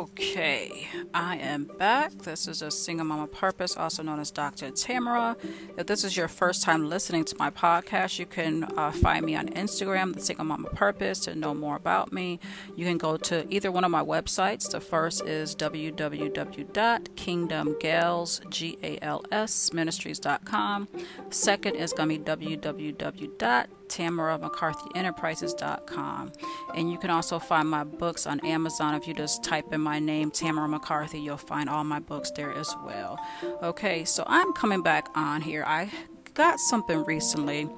Okay, I am back. This is a single mama purpose, also known as Dr. Tamara. If this is your first time listening to my podcast, you can uh, find me on Instagram, the single mama purpose, to know more about me. You can go to either one of my websites. The first is www.kingdomgalsministries.com. Second is going to be www TamaraMcCarthyEnterprises.com. And you can also find my books on Amazon. If you just type in my name, Tamara McCarthy, you'll find all my books there as well. Okay, so I'm coming back on here. I got something recently,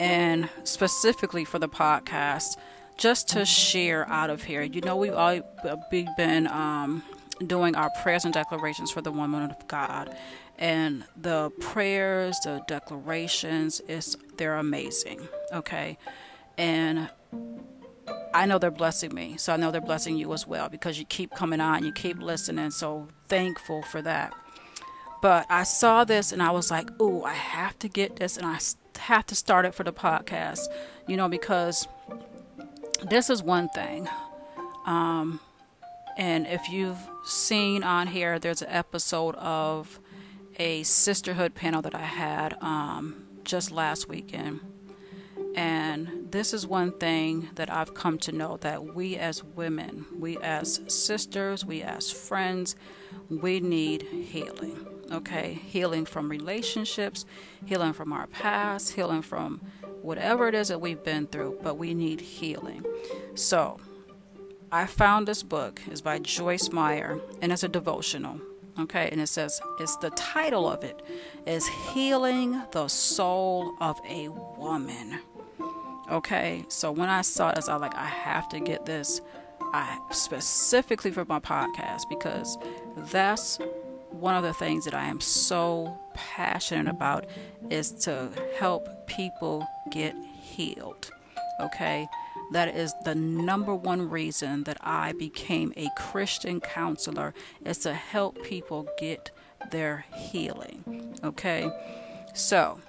and specifically for the podcast, just to share out of here. You know, we've all we've been um, doing our prayers and declarations for the woman of God and the prayers, the declarations, is they're amazing. Okay, and I know they're blessing me, so I know they're blessing you as well because you keep coming on, you keep listening. So thankful for that. But I saw this and I was like, "Ooh, I have to get this, and I have to start it for the podcast." You know, because this is one thing. Um, and if you've seen on here, there's an episode of a sisterhood panel that I had um, just last weekend. And this is one thing that I've come to know that we as women, we as sisters, we as friends, we need healing. Okay? Healing from relationships, healing from our past, healing from whatever it is that we've been through, but we need healing. So, I found this book. It's by Joyce Meyer, and it's a devotional okay and it says it's the title of it is healing the soul of a woman okay so when i saw this i like i have to get this i specifically for my podcast because that's one of the things that i am so passionate about is to help people get healed okay that is the number one reason that I became a Christian counselor is to help people get their healing. Okay? So,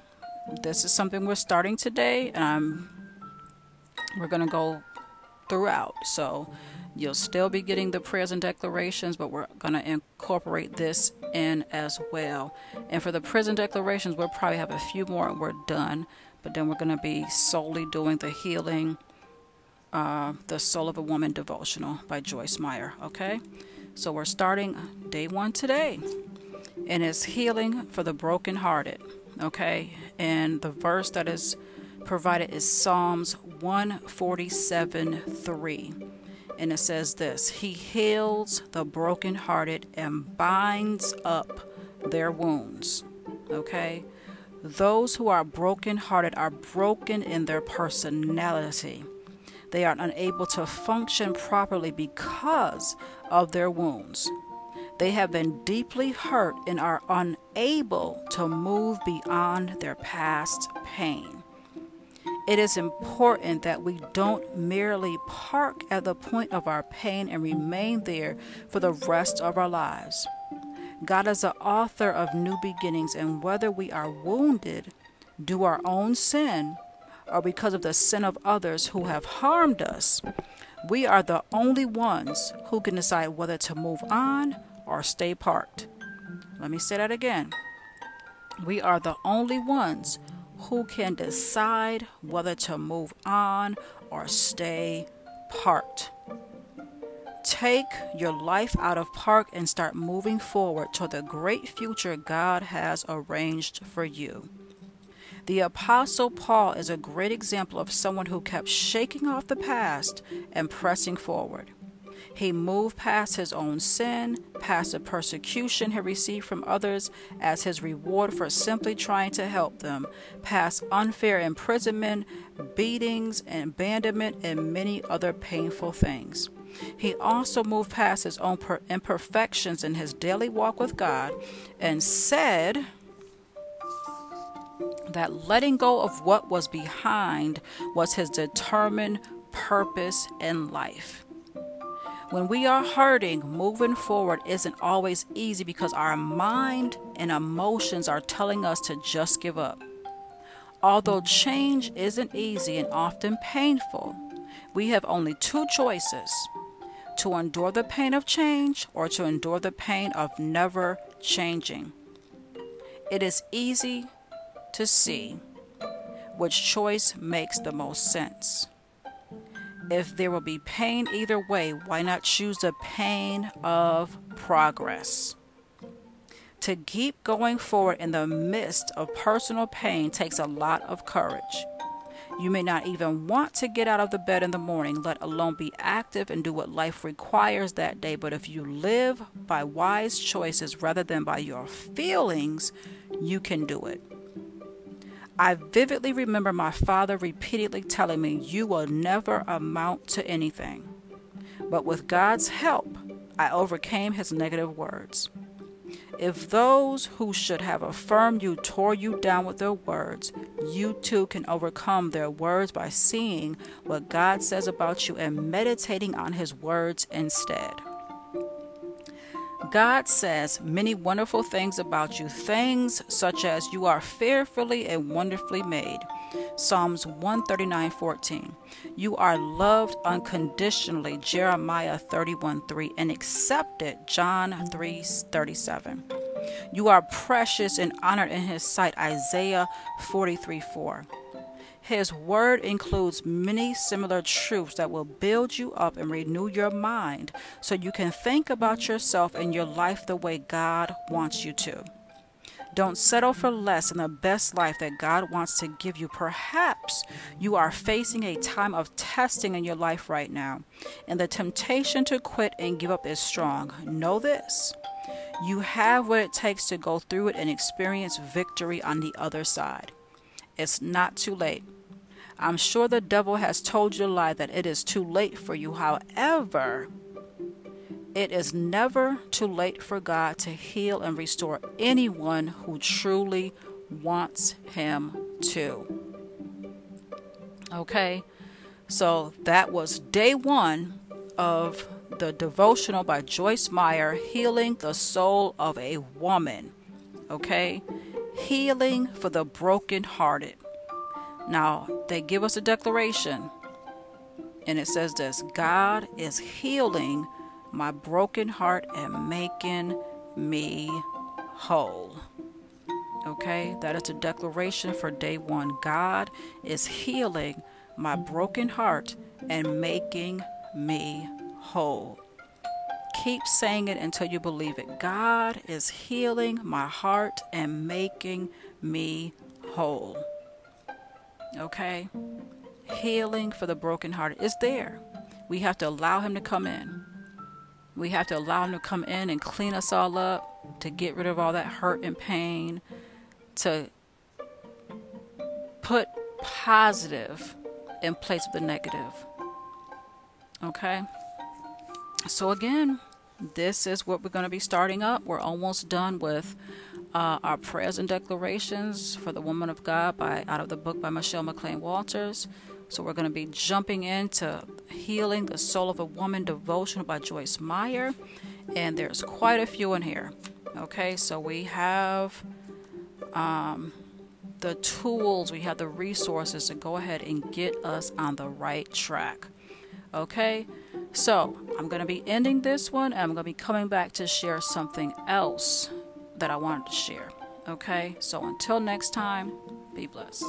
this is something we're starting today and I'm we're going to go throughout. So, you'll still be getting the prayers and declarations, but we're going to incorporate this in as well. And for the prison declarations, we'll probably have a few more and we're done. But then we're going to be solely doing the healing uh, The Soul of a Woman devotional by Joyce Meyer. Okay? So we're starting day one today. And it's healing for the brokenhearted. Okay? And the verse that is provided is Psalms 147 3. And it says this He heals the brokenhearted and binds up their wounds. Okay? Those who are brokenhearted are broken in their personality they are unable to function properly because of their wounds. They have been deeply hurt and are unable to move beyond their past pain. It is important that we don't merely park at the point of our pain and remain there for the rest of our lives. God is the author of new beginnings, and whether we are wounded, do our own sin, or because of the sin of others who have harmed us, we are the only ones who can decide whether to move on or stay parked. Let me say that again. We are the only ones who can decide whether to move on or stay parked. Take your life out of park and start moving forward to the great future God has arranged for you. The Apostle Paul is a great example of someone who kept shaking off the past and pressing forward. He moved past his own sin, past the persecution he received from others as his reward for simply trying to help them, past unfair imprisonment, beatings, abandonment, and many other painful things. He also moved past his own imperfections in his daily walk with God and said, that letting go of what was behind was his determined purpose in life. When we are hurting, moving forward isn't always easy because our mind and emotions are telling us to just give up. Although change isn't easy and often painful, we have only two choices. to endure the pain of change or to endure the pain of never changing. It is easy to see which choice makes the most sense. If there will be pain either way, why not choose the pain of progress? To keep going forward in the midst of personal pain takes a lot of courage. You may not even want to get out of the bed in the morning, let alone be active and do what life requires that day. But if you live by wise choices rather than by your feelings, you can do it. I vividly remember my father repeatedly telling me, You will never amount to anything. But with God's help, I overcame his negative words. If those who should have affirmed you tore you down with their words, you too can overcome their words by seeing what God says about you and meditating on His words instead. God says many wonderful things about you, things such as you are fearfully and wonderfully made. Psalms 139:14. You are loved unconditionally, Jeremiah 31:3, and accepted, John 3:37. You are precious and honored in his sight, Isaiah 43:4. His word includes many similar truths that will build you up and renew your mind so you can think about yourself and your life the way God wants you to. Don't settle for less than the best life that God wants to give you. Perhaps you are facing a time of testing in your life right now, and the temptation to quit and give up is strong. Know this you have what it takes to go through it and experience victory on the other side. It's not too late. I'm sure the devil has told you a lie that it is too late for you. However, it is never too late for God to heal and restore anyone who truly wants Him to. Okay, so that was day one of the devotional by Joyce Meyer, Healing the Soul of a Woman. Okay, healing for the brokenhearted. Now, they give us a declaration, and it says this God is healing my broken heart and making me whole. Okay, that is a declaration for day one. God is healing my broken heart and making me whole. Keep saying it until you believe it. God is healing my heart and making me whole. Okay? Healing for the brokenhearted is there. We have to allow Him to come in. We have to allow Him to come in and clean us all up, to get rid of all that hurt and pain, to put positive in place of the negative. Okay? So, again, this is what we're going to be starting up. We're almost done with uh, our prayers and declarations for the woman of God by out of the book by Michelle McClain Walters. So we're going to be jumping into healing the soul of a woman devotion by Joyce Meyer, and there's quite a few in here. Okay, so we have um, the tools, we have the resources to go ahead and get us on the right track. Okay, so I'm going to be ending this one, and I'm going to be coming back to share something else that I wanted to share. Okay, so until next time, be blessed.